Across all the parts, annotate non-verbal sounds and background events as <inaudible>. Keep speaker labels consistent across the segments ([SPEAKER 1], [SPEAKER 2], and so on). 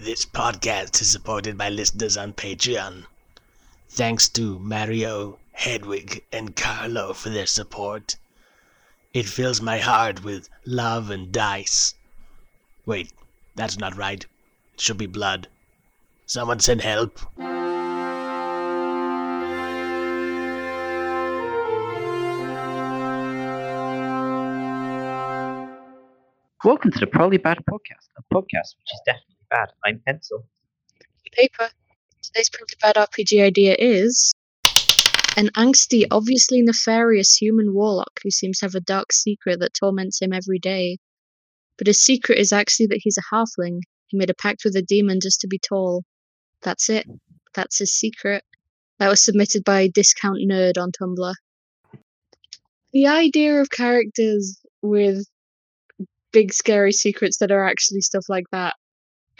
[SPEAKER 1] This podcast is supported by listeners on Patreon. Thanks to Mario, Hedwig, and Carlo for their support. It fills my heart with love and dice. Wait, that's not right. It should be blood. Someone send help.
[SPEAKER 2] Welcome to the Probably Bad Podcast, a podcast which is definitely bad. I'm Pencil.
[SPEAKER 3] paper. Today's Probably Bad RPG idea is an angsty, obviously nefarious human warlock who seems to have a dark secret that torments him every day. But his secret is actually that he's a halfling. He made a pact with a demon just to be tall. That's it. That's his secret. That was submitted by Discount Nerd on Tumblr. The idea of characters with big scary secrets that are actually stuff like that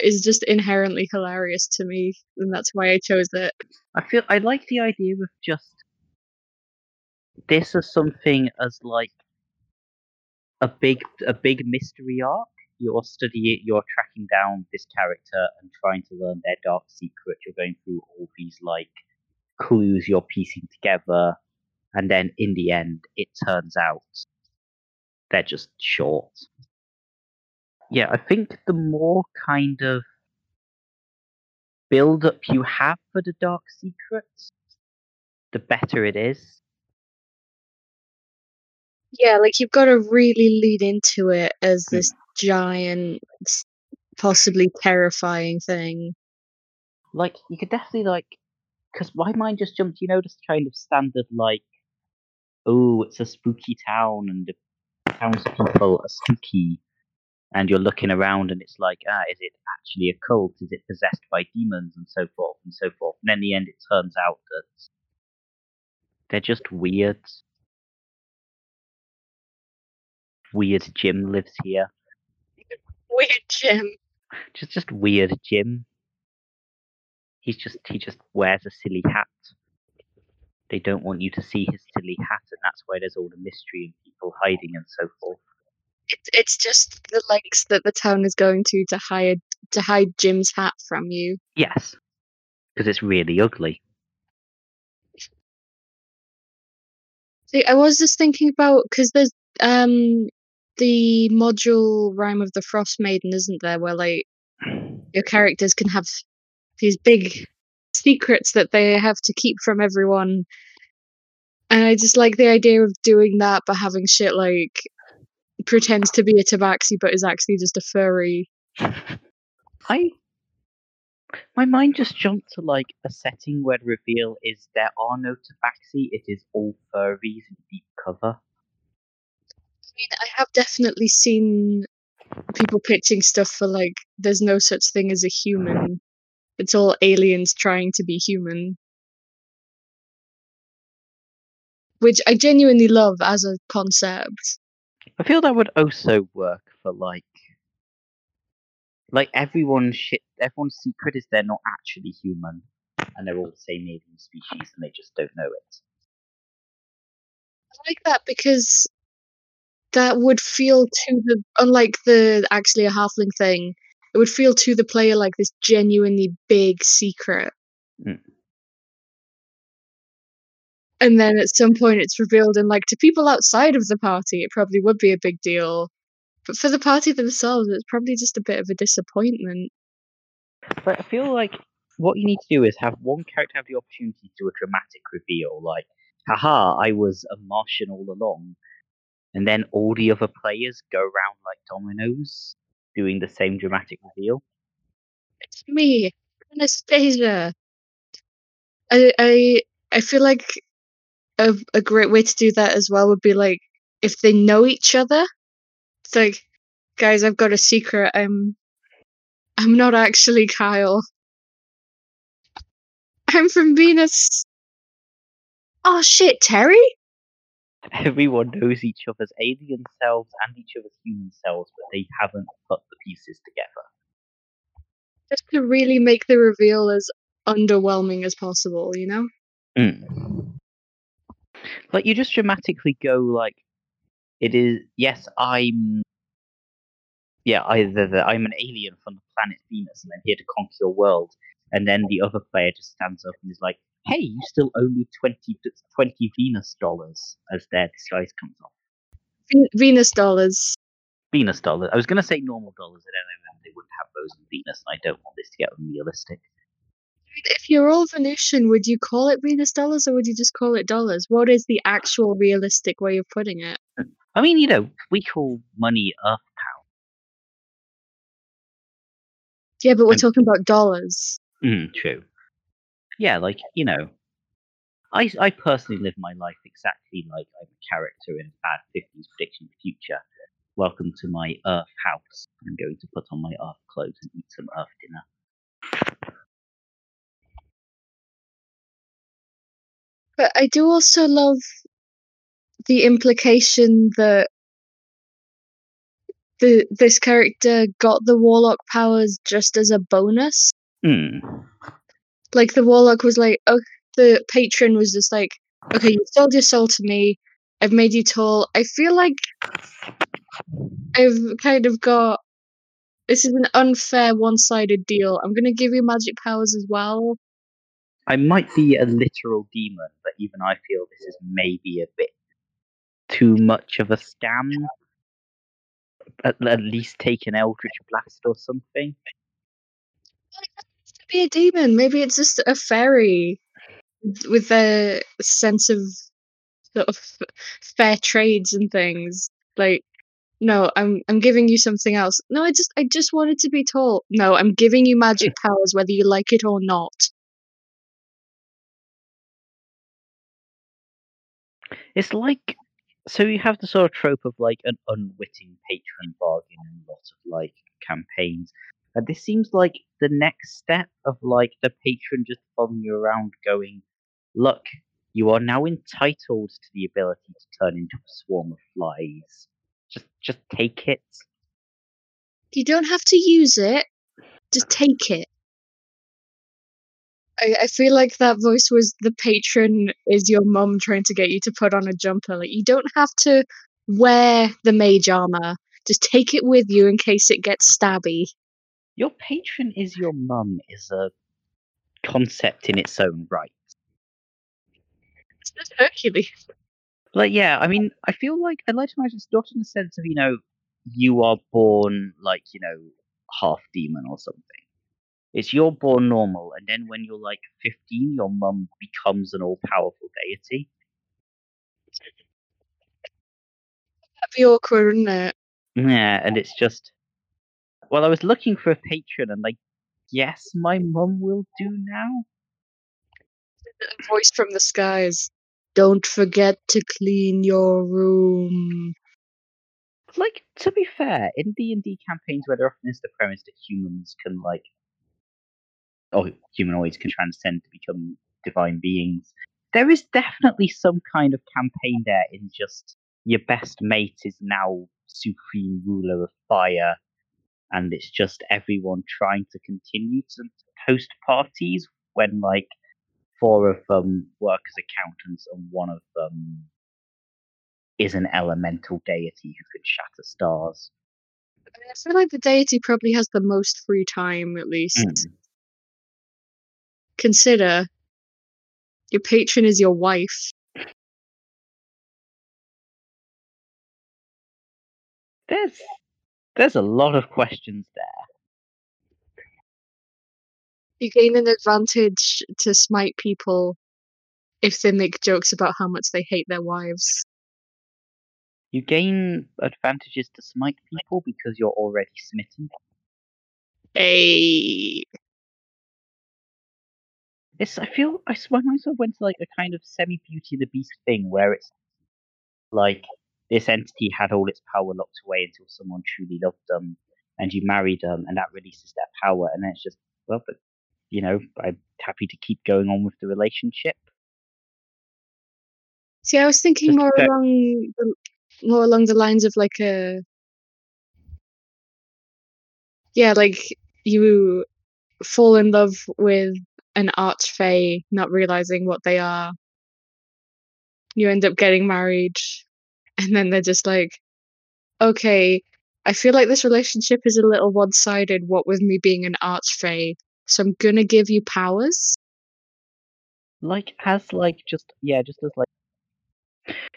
[SPEAKER 3] is just inherently hilarious to me, and that's why I chose it.
[SPEAKER 2] I feel I like the idea of just this as something as like a big a big mystery arc. You're studying, you're tracking down this character and trying to learn their dark secret. You're going through all these like clues you're piecing together, and then in the end, it turns out they're just short. Yeah, I think the more kind of build up you have for the dark secrets, the better it is.
[SPEAKER 3] Yeah, like you've got to really lead into it as hmm. this giant, possibly terrifying thing.
[SPEAKER 2] Like you could definitely like, because my mind just jumped. You know, this kind of standard like, oh, it's a spooky town and the townspeople oh, are spooky, and you're looking around and it's like, ah, is it actually a cult? Is it possessed by demons and so forth and so forth? And in the end, it turns out that they're just weird. Weird Jim lives here. <laughs>
[SPEAKER 3] Weird Jim.
[SPEAKER 2] Just just weird Jim. He's just he just wears a silly hat. They don't want you to see his silly hat, and that's why there's all the mystery and people hiding and so forth.
[SPEAKER 3] It's it's just the lengths that the town is going to to hide to hide Jim's hat from you.
[SPEAKER 2] Yes, because it's really ugly.
[SPEAKER 3] See, I was just thinking about because there's um the module Rime of the Frostmaiden, isn't there? Where like your characters can have these big secrets that they have to keep from everyone. And I just like the idea of doing that, but having shit like pretends to be a tabaxi, but is actually just a furry.
[SPEAKER 2] I my mind just jumped to like a setting where the reveal is there are no tabaxi, it is all furries in deep cover.
[SPEAKER 3] I mean, I have definitely seen people pitching stuff for like, there's no such thing as a human. It's all aliens trying to be human. Which I genuinely love as a concept.
[SPEAKER 2] I feel that would also work for like like everyone's shit everyone's secret is they're not actually human and they're all the same alien species and they just don't know it.
[SPEAKER 3] I like that because that would feel to the unlike the actually a halfling thing, it would feel to the player like this genuinely big secret.
[SPEAKER 2] Mm.
[SPEAKER 3] And then at some point it's revealed and like to people outside of the party it probably would be a big deal. But for the party themselves it's probably just a bit of a disappointment.
[SPEAKER 2] But I feel like what you need to do is have one character have the opportunity to do a dramatic reveal, like, haha, I was a Martian all along. And then all the other players go around like dominoes, doing the same dramatic reveal.
[SPEAKER 3] It's me, Anastasia. I I I feel like a a great way to do that as well would be like if they know each other. It's like, guys, I've got a secret. I'm I'm not actually Kyle. <laughs> I'm from Venus. Oh shit, Terry? <laughs>
[SPEAKER 2] Everyone knows each other's alien selves and each other's human selves, but they haven't put the pieces together.
[SPEAKER 3] Just to really make the reveal as underwhelming as possible, you know?
[SPEAKER 2] Mm. Like you just dramatically go like, it is yes, I'm yeah, either the I'm an alien from the planet Venus and I'm here to conquer your world, and then the other player just stands up and is like, "Hey, you still owe me 20, 20 Venus dollars," as their disguise comes off.
[SPEAKER 3] Venus dollars.
[SPEAKER 2] Venus dollars. I was going to say normal dollars, and then they wouldn't have those in Venus, and I don't want this to get unrealistic.
[SPEAKER 3] If you're all Venusian, would you call it Venus dollars or would you just call it dollars? What is the actual realistic way of putting it?
[SPEAKER 2] I mean, you know, we call money Earth pound.
[SPEAKER 3] Yeah, but we're
[SPEAKER 2] And-
[SPEAKER 3] talking about dollars.
[SPEAKER 2] Mm, true. Yeah, like you know, I I personally live my life exactly like I'm a character in a bad fifties prediction future. Welcome to my Earth house. I'm going to put on my Earth clothes and eat some Earth dinner.
[SPEAKER 3] But I do also love the implication that the this character got the warlock powers just as a bonus.
[SPEAKER 2] Hmm.
[SPEAKER 3] Like the warlock was like, oh, the patron was just like, okay, you sold your soul to me. I've made you tall. I feel like I've kind of got. This is an unfair, one-sided deal. I'm gonna give you magic powers as well.
[SPEAKER 2] I might be a literal demon, but even I feel this is maybe a bit too much of a scam. At, at least take an Eldritch Blast or something.
[SPEAKER 3] to be a demon. Maybe it's just a fairy with a sense of sort of fair trades and things. Like, no, I'm I'm giving you something else. No, I just I just wanted to be tall. No, I'm giving you magic <laughs> powers whether you like it or not.
[SPEAKER 2] It's like so you have the sort of trope of like an unwitting patron bargain in a lot of like campaigns. And this seems like the next step of like the patron just following you around going, Look, you are now entitled to the ability to turn into a swarm of flies. Just just take it.
[SPEAKER 3] You don't have to use it. Just <laughs> take it. I, I feel like that voice was the patron is your mum trying to get you to put on a jumper. Like you don't have to wear the mage armor. Just take it with you in case it gets stabby.
[SPEAKER 2] Your patron is your mum is a concept in its own right.
[SPEAKER 3] It's just Hercules.
[SPEAKER 2] Like, yeah, I mean, I feel like I'd like to imagine it's not in the sense of, you know, you are born like, you know, half demon or something. It's you're born normal, and then when you're like 15, your mum becomes an all powerful deity.
[SPEAKER 3] That'd be awkward, wouldn't it?
[SPEAKER 2] Yeah, and it's just, well, I was looking for a patron, and like, yes, my mum will do now.
[SPEAKER 3] A voice from the skies. Don't forget to clean your room.
[SPEAKER 2] Like, to be fair, in D and D campaigns where there often is the premise that humans can like, or humanoids can transcend to become divine beings, there is definitely some kind of campaign there in just your best mate is now supreme ruler of fire, and it's just everyone trying to continue to host parties when like four of them work as accountants and one of them is an elemental deity who could shatter stars.
[SPEAKER 3] I feel like the deity probably has the most free time, at least.
[SPEAKER 2] Mm.
[SPEAKER 3] Consider your patron is your wife.
[SPEAKER 2] There's there's a lot of questions there.
[SPEAKER 3] You gain an advantage to smite people if they make jokes about how much they hate their wives.
[SPEAKER 2] You gain advantages to smite people because you're already smitten.
[SPEAKER 3] Hey,
[SPEAKER 2] It's I feel I swear myself went to like a kind of semi Beauty and the Beast thing where it's like this entity had all its power locked away until someone truly loved them and you married them and that releases their power and then it's just well but you know, I'm happy to keep going on with the relationship.
[SPEAKER 3] see, I was thinking
[SPEAKER 2] Just
[SPEAKER 3] more along the, more along the lines of like a yeah, like you fall in love with an archfey, not realizing what they are. You end up getting married, and then they're just like, okay, I feel like this relationship is a little one sided, what with me being an archfey. So I'm gonna give you powers.
[SPEAKER 2] Like as like just yeah, just as like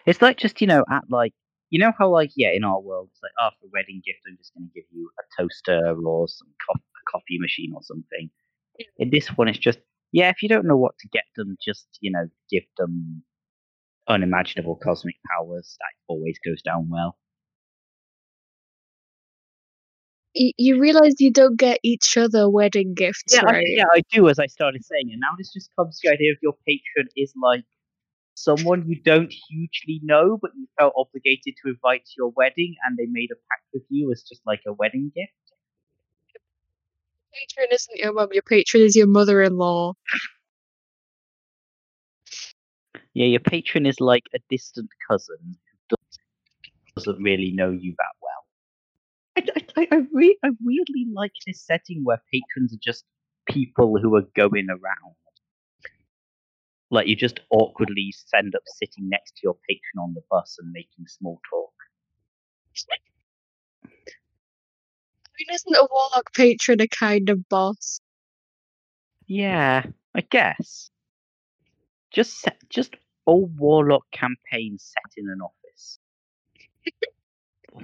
[SPEAKER 2] it's like just you know at like you know how like yeah in our world it's like oh for wedding gift I'm just gonna give you a toaster or some co- a coffee machine or something. In this one, it's just yeah if you don't know what to get them, just you know give them unimaginable cosmic powers. That always goes down well.
[SPEAKER 3] You realize you don't get each other wedding gifts,
[SPEAKER 2] Yeah, I,
[SPEAKER 3] right?
[SPEAKER 2] yeah, I do. As I started saying, and now this just comes to the idea of your patron is like someone you don't hugely know, but you felt obligated to invite to your wedding, and they made a pact with you as just like a wedding gift.
[SPEAKER 3] Patron isn't your mum, your patron is your mother in law.
[SPEAKER 2] Yeah, your patron is like a distant cousin who does- doesn't really know you that well. I, I, I, I, re- I weirdly like this setting where patrons are just people who are going around. Like you just awkwardly end up sitting next to your patron on the bus and making small talk.
[SPEAKER 3] Mean, isn't a warlock patron a kind of boss?
[SPEAKER 2] Yeah, I guess. Just set, just all warlock campaign set in an office. <laughs>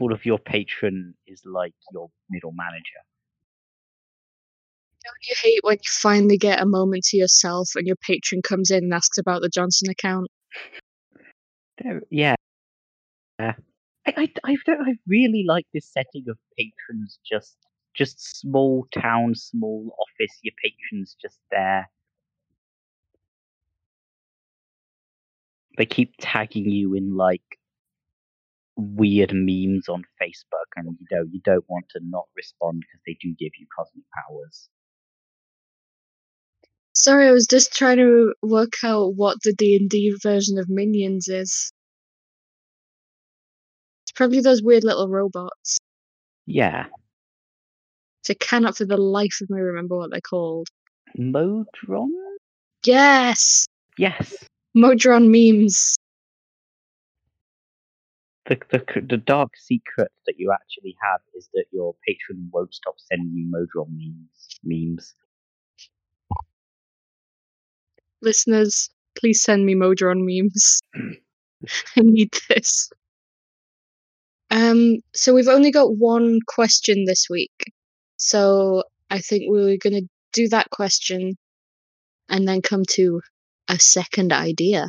[SPEAKER 2] all of your patron is like your middle manager.
[SPEAKER 3] Don't you hate when you finally get a moment to yourself and your patron comes in and asks about the Johnson account?
[SPEAKER 2] Yeah. Yeah. I, I, I, I really like this setting of patrons just just small town, small office, your patrons just there. They keep tagging you in like weird memes on Facebook and you know you don't want to not respond because they do give you cosmic powers.
[SPEAKER 3] Sorry, I was just trying to work out what the D and D version of Minions is. Probably those weird little robots.
[SPEAKER 2] Yeah.
[SPEAKER 3] So I cannot for the life of me remember what they're called.
[SPEAKER 2] Modron?
[SPEAKER 3] Yes!
[SPEAKER 2] Yes.
[SPEAKER 3] Modron memes.
[SPEAKER 2] The, the the dark secret that you actually have is that your patron won't stop sending you Modron memes. Memes.
[SPEAKER 3] Listeners, please send me Modron memes. <laughs> I need this. Um, so we've only got one question this week. So I think we we're gonna do that question and then come to a second idea.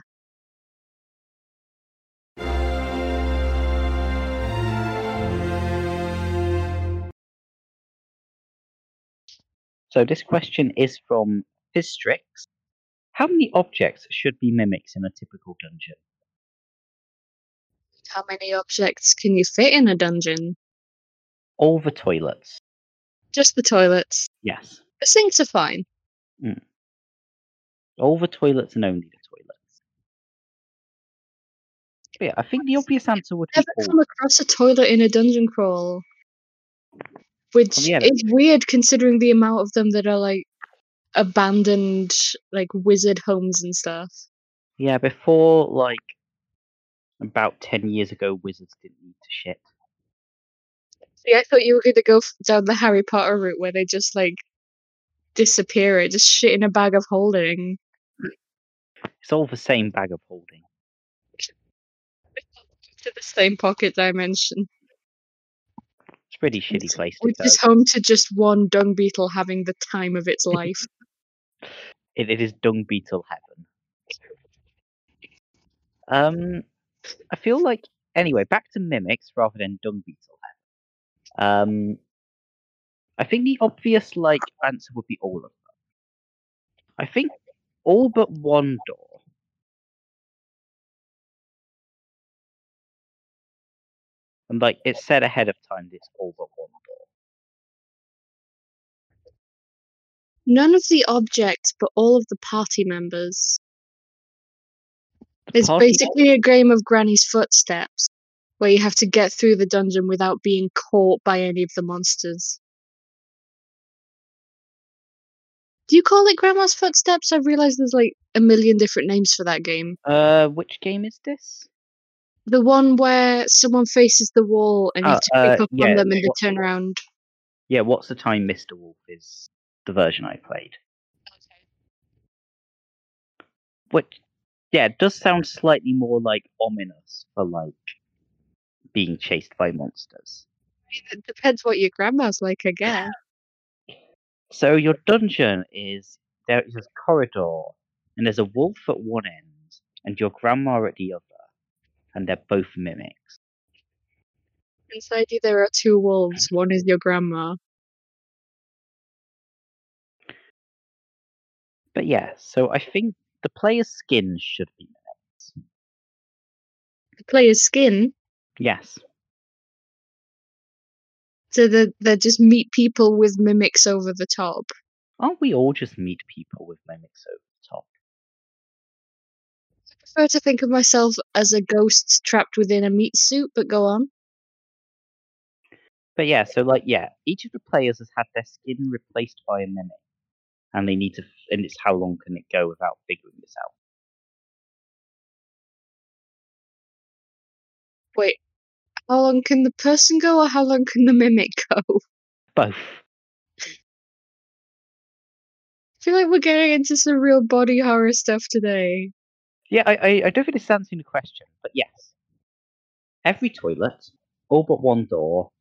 [SPEAKER 2] So this question is from Fistrix. How many objects should be mimics in a typical dungeon?
[SPEAKER 3] How many objects can you fit in a dungeon?
[SPEAKER 2] All the toilets.
[SPEAKER 3] Just the toilets.
[SPEAKER 2] Yes.
[SPEAKER 3] The sinks are fine. Mm.
[SPEAKER 2] All the toilets and only the toilets. But yeah, I think the obvious answer would be
[SPEAKER 3] Never
[SPEAKER 2] all.
[SPEAKER 3] come across a toilet in a dungeon crawl. Which
[SPEAKER 2] yeah.
[SPEAKER 3] is weird considering the amount of them that are like abandoned like wizard homes and stuff.
[SPEAKER 2] Yeah, before like about ten years ago, wizards didn't need to shit.
[SPEAKER 3] See, I thought you were gonna go down the Harry Potter route where they just like disappear it, just shit in a bag of holding.
[SPEAKER 2] It's all the same bag of holding.
[SPEAKER 3] To the same pocket dimension.
[SPEAKER 2] It's a pretty shitty place to
[SPEAKER 3] Which is home to just one dung beetle having the time of its <laughs> life.
[SPEAKER 2] It, it is dung beetle heaven. Um, I feel like anyway. Back to mimics rather than dung beetle. Um, I think the obvious like answer would be all of them. I think all but one door. And like it's said ahead of time, it's all but one door.
[SPEAKER 3] None of the objects, but all of the party members. It's basically a game of Granny's footsteps, where you have to get through the dungeon without being caught by any of the monsters. Do you call it Grandma's Footsteps? I've realised there's like a million different names for that game.
[SPEAKER 2] Uh, which game is this?
[SPEAKER 3] The one where someone faces the wall and you
[SPEAKER 2] Oh,
[SPEAKER 3] have to creep
[SPEAKER 2] uh,
[SPEAKER 3] up
[SPEAKER 2] yeah,
[SPEAKER 3] on them and they turn around.
[SPEAKER 2] Yeah, what's the time, Mr. Wolf is the version I played. Which, yeah, it does sound slightly more like ominous for like being chased by monsters.
[SPEAKER 3] It depends what your grandma's like, I guess. <laughs>
[SPEAKER 2] So your dungeon is there is a corridor, and there's a wolf at one end, and your grandma at the other, and they're both mimics.
[SPEAKER 3] Inside you, there are two wolves. One is your grandma.
[SPEAKER 2] But yeah, so I think the player's skin should be mimics.
[SPEAKER 3] The player's skin,
[SPEAKER 2] Yes.
[SPEAKER 3] so that they just meet people with mimics over the top.
[SPEAKER 2] Aren't we all just meet people with mimics over the top?
[SPEAKER 3] I prefer to think of myself as a ghost trapped within a meat suit, but go on.
[SPEAKER 2] But yeah, so like yeah, each of the players has had their skin replaced by a mimic, and they need to. And it's how long can it go without figuring this out?
[SPEAKER 3] Wait, how long can the person go, or how long can the mimic go?
[SPEAKER 2] Both.
[SPEAKER 3] I feel like we're getting into some real body horror stuff today.
[SPEAKER 2] Yeah, I, I, I don't think it's answering the question, but yes. Every toilet, all but one door,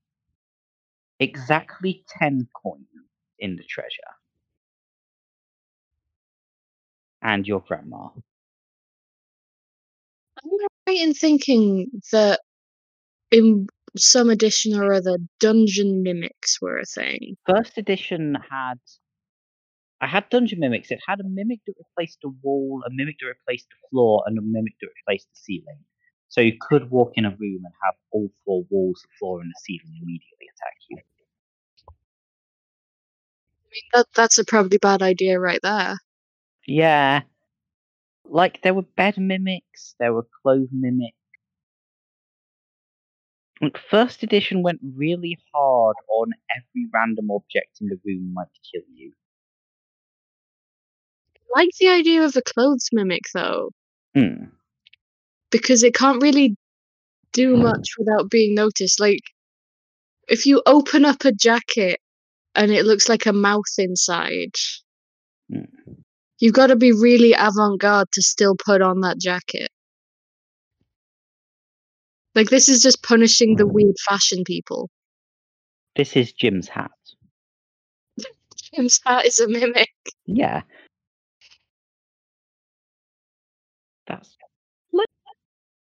[SPEAKER 2] exactly 10 coins in the treasure. And your grandma.
[SPEAKER 3] I'm right in thinking that in some edition or other, dungeon mimics were a thing.
[SPEAKER 2] First edition had. I had Dungeon Mimics. It had a mimic that replaced a wall, a mimic that replaced the floor, and a mimic that replaced the ceiling. So you could walk in a room and have all four walls, the floor, and the ceiling immediately attack you.
[SPEAKER 3] I mean, that that's a probably bad idea right there.
[SPEAKER 2] Yeah. Like there were bed mimics, there were clove mimics. Like first edition went really hard on every random object in the room might kill you.
[SPEAKER 3] I like the idea of the clothes mimic though,
[SPEAKER 2] Hmm.
[SPEAKER 3] because it can't really do much without being noticed. Like, if you open up a jacket and it looks like a mouth inside,
[SPEAKER 2] Hmm.
[SPEAKER 3] You've got to be really avant garde to still put on that jacket. Like, this is just punishing the weird fashion people.
[SPEAKER 2] This is Jim's hat. <laughs>
[SPEAKER 3] Jim's hat is a mimic.
[SPEAKER 2] Yeah. That's like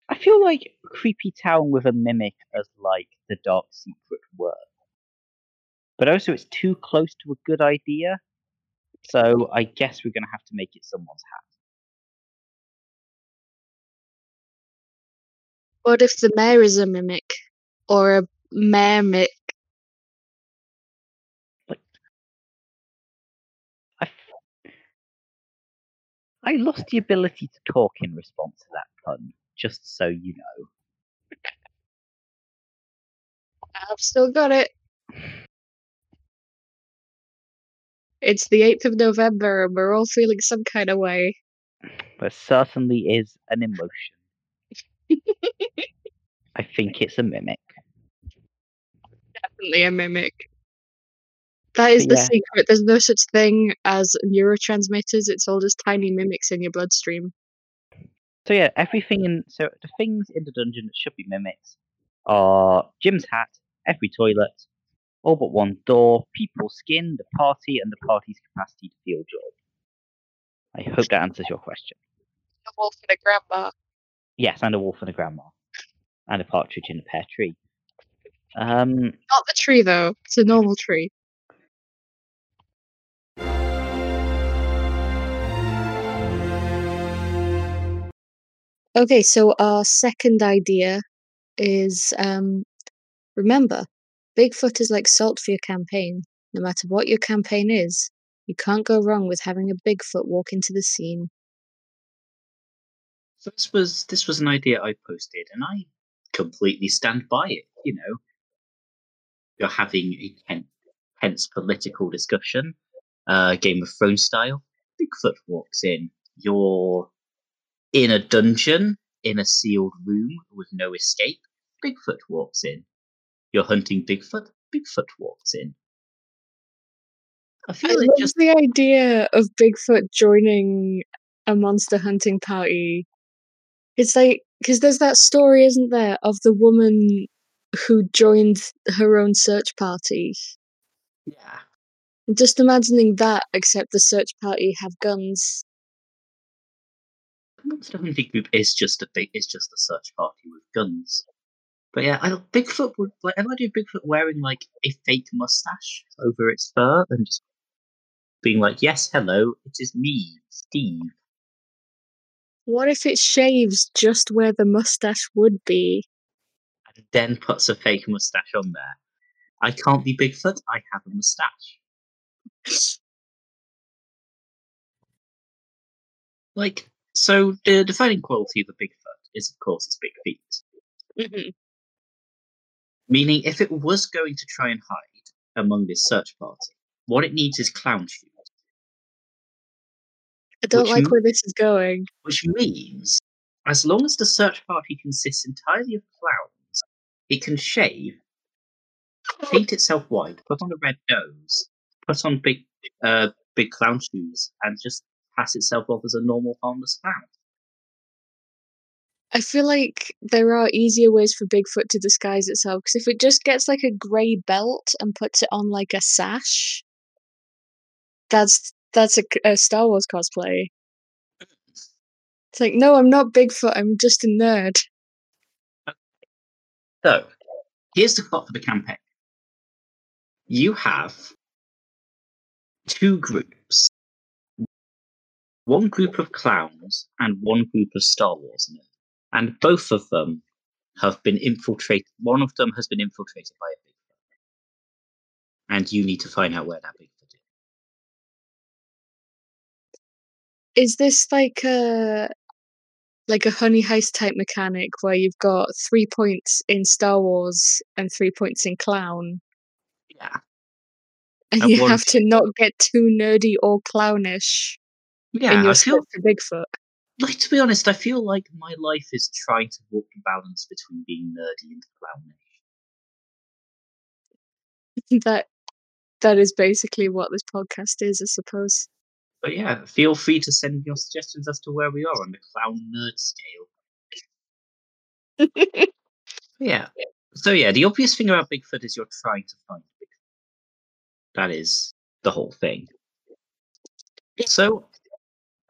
[SPEAKER 2] I feel like Creepy Town with a mimic as like the dark secret word. But also it's too close to a good idea. So I guess we're gonna have to make it someone's hat.
[SPEAKER 3] What if the mayor is a mimic? Or a mermic?
[SPEAKER 2] I lost the ability to talk in response to that pun, just so you know.
[SPEAKER 3] I've still got it. It's the 8th of November and we're all feeling some kind of way.
[SPEAKER 2] There certainly is an emotion. <laughs> I think it's a mimic.
[SPEAKER 3] Definitely a mimic. That is
[SPEAKER 2] But
[SPEAKER 3] the
[SPEAKER 2] yeah.
[SPEAKER 3] secret. There's no such thing as neurotransmitters. It's all just tiny mimics in your bloodstream.
[SPEAKER 2] So yeah, everything in so the things in the dungeon that should be mimics are Jim's hat, every toilet, all but one door, people's skin, the party, and the party's capacity to feel joy. I hope that answers your question.
[SPEAKER 3] A wolf and a grandma.
[SPEAKER 2] Yes, and a wolf and a grandma, and a partridge in a pear tree. Um,
[SPEAKER 3] Not the tree though. It's a normal tree. Okay, so our second idea is um, remember, Bigfoot is like salt for your campaign. No matter what your campaign is, you can't go wrong with having a Bigfoot walk into the scene.
[SPEAKER 4] So this was this was an idea I posted, and I completely stand by it. You know, you're having a tense, tense political discussion, uh, Game of Thrones style. Bigfoot walks in. You're in a dungeon.
[SPEAKER 2] in a sealed room with no escape, Bigfoot walks in. You're hunting Bigfoot, Bigfoot walks in. I
[SPEAKER 3] I
[SPEAKER 2] feel it
[SPEAKER 3] love
[SPEAKER 2] just
[SPEAKER 3] the idea of Bigfoot joining a monster hunting party. It's like because there's that story, isn't there, of the woman who joined her own search party.
[SPEAKER 2] yeah.
[SPEAKER 3] Just imagining that, except the search party have guns.
[SPEAKER 2] The Monster hunting group is just a big is just a search party with guns. But yeah, I Bigfoot would like I of Bigfoot wearing like a fake mustache over its fur and just being like, "Yes, hello, it is me, Steve."
[SPEAKER 3] What if it shaves just where the mustache would be?
[SPEAKER 2] and then puts a fake mustache on there. I can't be Bigfoot. I have a mustache. Like, so the defining quality of a Bigfoot is, of course, its big feet.
[SPEAKER 3] Mhm.
[SPEAKER 2] Meaning, if it was going to try and hide among this search party, what it needs is clown shoes,
[SPEAKER 3] I don't like where this is going.
[SPEAKER 2] which means as long as the search party consists entirely of clowns, it can shave, paint itself white, put on a red nose, put on big, uh, big clown shoes, and just pass itself off as a normal, harmless clown.
[SPEAKER 3] I feel like there are easier ways for Bigfoot to disguise itself because if it just gets like a grey belt and puts it on like a sash, that's that's a, a Star Wars cosplay. It's like, no, I'm not Bigfoot. I'm just a nerd.
[SPEAKER 2] So, here's the plot for the campaign. You have two groups. One group of clowns and one group of Star Wars nerds. And both of them have been infiltrated. One of them has been infiltrated by a Bigfoot. And you need to find out where that Bigfoot is.
[SPEAKER 3] Is this like a like a honey heist type mechanic where you've got three points in Star Wars and three points in clown,
[SPEAKER 2] Yeah.
[SPEAKER 3] and
[SPEAKER 2] And
[SPEAKER 3] you have to not get too nerdy or clownish
[SPEAKER 2] Yeah,
[SPEAKER 3] in your
[SPEAKER 2] I feel,
[SPEAKER 3] for Bigfoot?
[SPEAKER 2] Like to be honest, I feel like my life is trying to walk the balance between being nerdy and clownish. <laughs>
[SPEAKER 3] that that is basically what this podcast is, I suppose.
[SPEAKER 2] But yeah, feel free to send your suggestions as to where we are on the clown nerd scale. <laughs> Yeah. So yeah, the obvious thing about Bigfoot is you're trying to find Bigfoot. That is the whole thing. So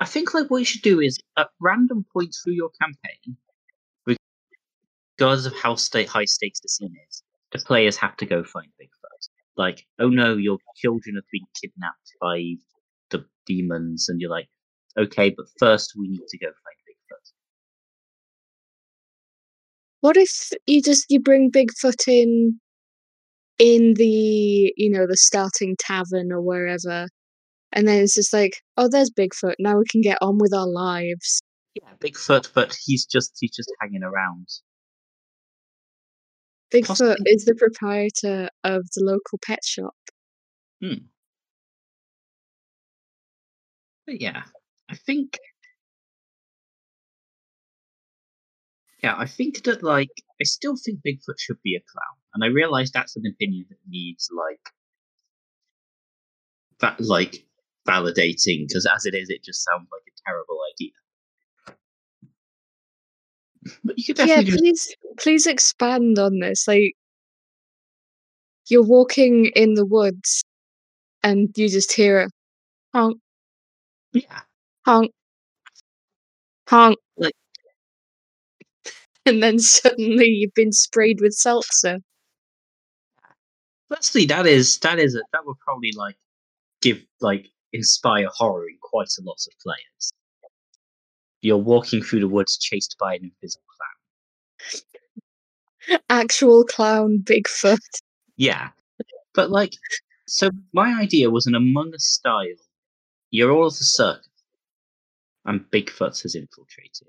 [SPEAKER 2] I think like what you should do is at random points through your campaign, regardless of how sta- high stakes the scene is, the players have to go find Bigfoot. Like, oh no, your children have been kidnapped by the demons, and you're like, okay, but first we need to go find Bigfoot.
[SPEAKER 3] What if you just you bring Bigfoot in in the you know the starting tavern or wherever, and then it's just like, oh, there's Bigfoot. Now we can get on with our lives.
[SPEAKER 2] Yeah, Bigfoot, but he's just he's just hanging around.
[SPEAKER 3] Bigfoot
[SPEAKER 2] Possibly-
[SPEAKER 3] is the proprietor of the local pet shop. Hmm.
[SPEAKER 2] But yeah, I think. Yeah, I think that like I still think Bigfoot should be a clown, and I realize that's an opinion that needs like that like validating because as it is, it just sounds like a terrible idea. But you could
[SPEAKER 3] Yeah,
[SPEAKER 2] definitely do
[SPEAKER 3] please please expand on this. Like you're walking in the woods and you just hear a honk
[SPEAKER 2] yeah,
[SPEAKER 3] honk honk
[SPEAKER 2] Like- <laughs>
[SPEAKER 3] and then suddenly you've been sprayed with seltzer.
[SPEAKER 2] Firstly, that is that is a, that would probably like give like inspire horror in quite a lot of players. You're walking through the woods chased by an invisible clown.
[SPEAKER 3] Actual clown Bigfoot.
[SPEAKER 2] Yeah, but like, so my idea was an Among Us style. You're all at the circus, and Bigfoot has infiltrated,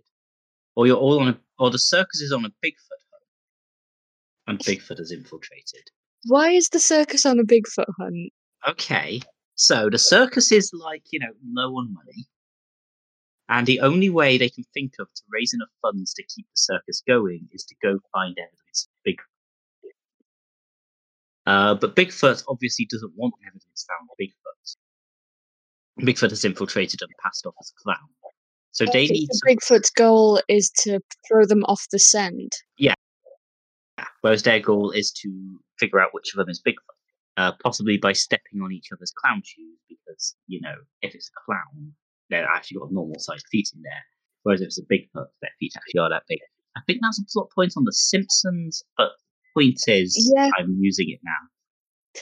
[SPEAKER 2] or you're all on a, or the circus is on a Bigfoot hunt, and Bigfoot has infiltrated.
[SPEAKER 3] Why is the circus on a Bigfoot hunt?
[SPEAKER 2] Okay, so the circus is like you know low on money, And the only way they can think of to raise enough funds to keep the circus going is to go find evidence of Bigfoot. Uh, but Bigfoot obviously doesn't want evidence found of Bigfoot. Bigfoot has infiltrated and passed off as a clown. So they need to,
[SPEAKER 3] Bigfoot's goal is to throw them off the scent. Yeah.
[SPEAKER 2] Whereas their goal is to figure out which of them is Bigfoot, uh, possibly by stepping on each other's clown shoes, because, you know, if it's a clown, they've actually got normal sized feet in there, whereas if it's a Bigfoot, their feet actually are that big. I think that's a plot point on The Simpsons, but point is,
[SPEAKER 3] Yeah.
[SPEAKER 2] I'm using it now.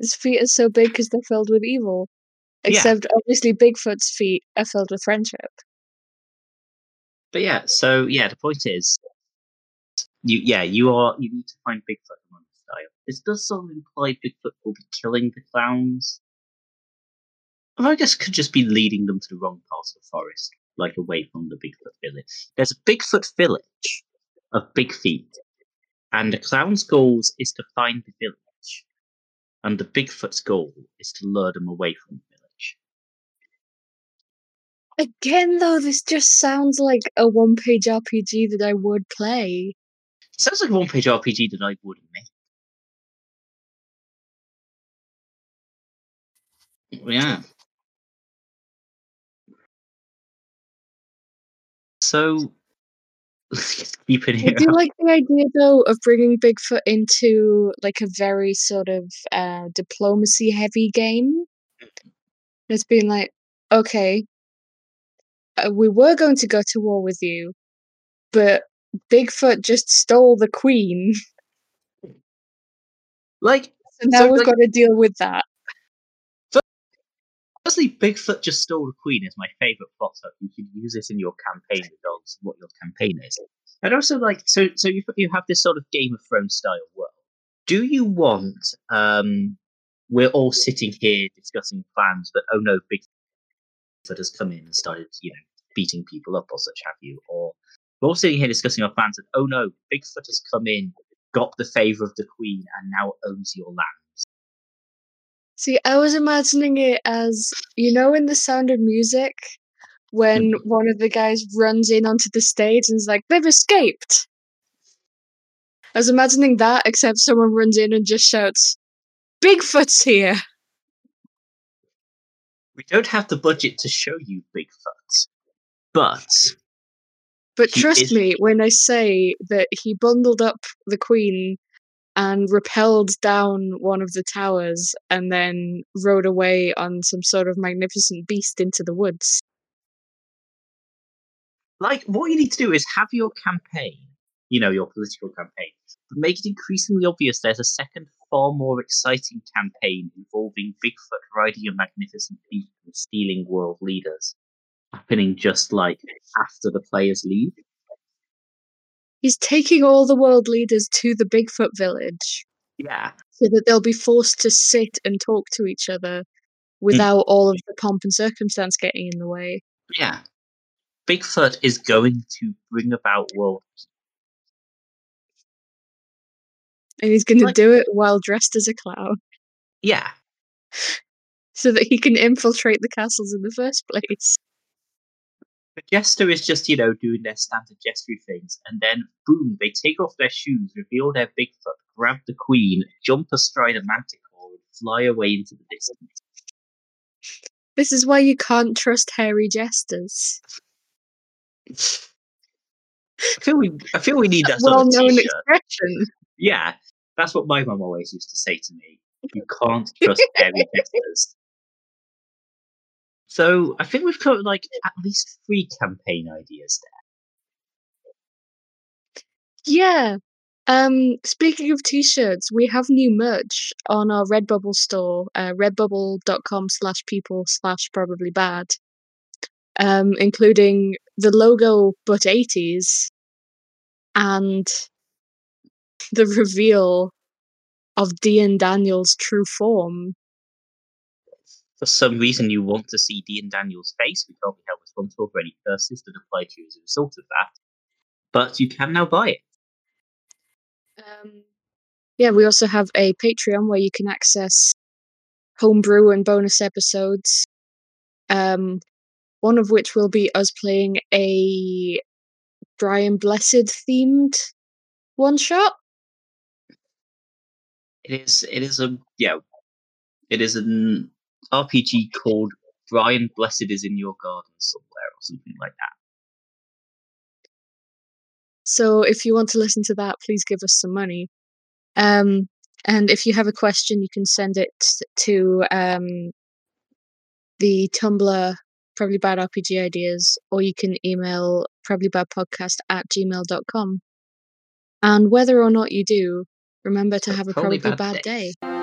[SPEAKER 3] His feet are so big because they're filled with evil.
[SPEAKER 2] Yeah.
[SPEAKER 3] Except obviously Bigfoot's feet are filled with friendship.
[SPEAKER 2] But yeah, so yeah, the point is, you yeah, you are you need to find Bigfoot among the style. This does sort of imply Bigfoot will be killing the clowns. Or I guess could just be leading them to the wrong part of the forest, like away from the Bigfoot village. There's a Bigfoot village of big feet, and the clown's goal is to find the village, and the Bigfoot's goal is to lure them away from the village.
[SPEAKER 3] Again, though, this just sounds like a one page RPG that I would play.
[SPEAKER 2] sounds like a one-page RPG that I would make. Yeah. So, <laughs> keep it here.
[SPEAKER 3] I do like the idea, though, of bringing Bigfoot into like a very sort of uh, diplomacy heavy game. It's been like, okay, uh, we were going to go to war with you, but Bigfoot just stole the queen,
[SPEAKER 2] Like,
[SPEAKER 3] so now
[SPEAKER 2] So,
[SPEAKER 3] we've
[SPEAKER 2] like-
[SPEAKER 3] got to deal with that.
[SPEAKER 2] Firstly, Bigfoot just stole the queen is my favorite plot hook. You can use this in your campaign of what your campaign is. And also, like, so so you you have this sort of Game of Thrones style world. Do you want? um We're all sitting here discussing plans, but oh no, Bigfoot has come in and started, you know, beating people up or such have you, or we're all sitting here discussing our plans, and oh no, Bigfoot has come in, got the favor of the queen, and now owns your land.
[SPEAKER 3] See, I was imagining it as you know in The Sound of Music when
[SPEAKER 2] Mhm.
[SPEAKER 3] one of the guys runs in onto the stage and is like, "They've escaped." I was imagining that, except someone runs in and just shouts, "Bigfoot's here!"
[SPEAKER 2] We don't have the budget to show you Bigfoot, but
[SPEAKER 3] But trust
[SPEAKER 2] is-
[SPEAKER 3] me when I say that he bundled up the queen and repelled down one of the towers and then rode away on some sort of magnificent beast into the woods.
[SPEAKER 2] like what you need to do is have your campaign, you know, your political campaign, but make it increasingly obvious there's a second, far more exciting campaign involving Bigfoot riding a magnificent beast and stealing world leaders, happening just like after the players leave.
[SPEAKER 3] He's taking all the world leaders to the Bigfoot village
[SPEAKER 2] Yeah,
[SPEAKER 3] so that they'll be forced to sit and talk to each other hmm. without all of the pomp and circumstance getting in the way.
[SPEAKER 2] yeah. Bigfoot is going to bring about world.
[SPEAKER 3] And he's going to do it while dressed as a clown
[SPEAKER 2] Yeah, <laughs>
[SPEAKER 3] so that he can infiltrate the castles in the first place.
[SPEAKER 2] The jester is just, you know, doing their standard gestury things, and then boom, they take off their shoes, reveal their Bigfoot, grab the queen, jump astride a manticore, and fly away into the distance.
[SPEAKER 3] This is why you can't trust hairy jesters.
[SPEAKER 2] I feel we, I feel we need that well-known
[SPEAKER 3] expression.
[SPEAKER 2] Yeah, that's what my mum always used to say to me. You <laughs> can't trust hairy jesters. So I think we've got like at least three campaign ideas there.
[SPEAKER 3] Yeah. Um, speaking of t-shirts, we have new merch on our Redbubble store, uh, redbubble.com slash people slash probably bad, um, including the logo but 80s and the reveal of Dean Daniels' true form.
[SPEAKER 2] For some reason you want to see Dean Daniels' face, we can't be held responsible for any curses that apply to you as a result of that. But you can now buy it.
[SPEAKER 3] Um, yeah, we also have a Patreon where you can access homebrew and bonus episodes. Um, one of which will be us playing a Brian Blessed themed one shot.
[SPEAKER 2] It is. It is a yeah. It is an RPG called Brian Blessed is in your garden somewhere or something like that.
[SPEAKER 3] So if you want to listen to that, please give us some money. Um, and if you have a question, you can send it to um, the Tumblr, probably bad RPG ideas, or you can email probablybadpodcast at gmail.com. And whether or not you do, remember to have a
[SPEAKER 2] probably
[SPEAKER 3] probably
[SPEAKER 2] bad
[SPEAKER 3] bad
[SPEAKER 2] day.
[SPEAKER 3] day.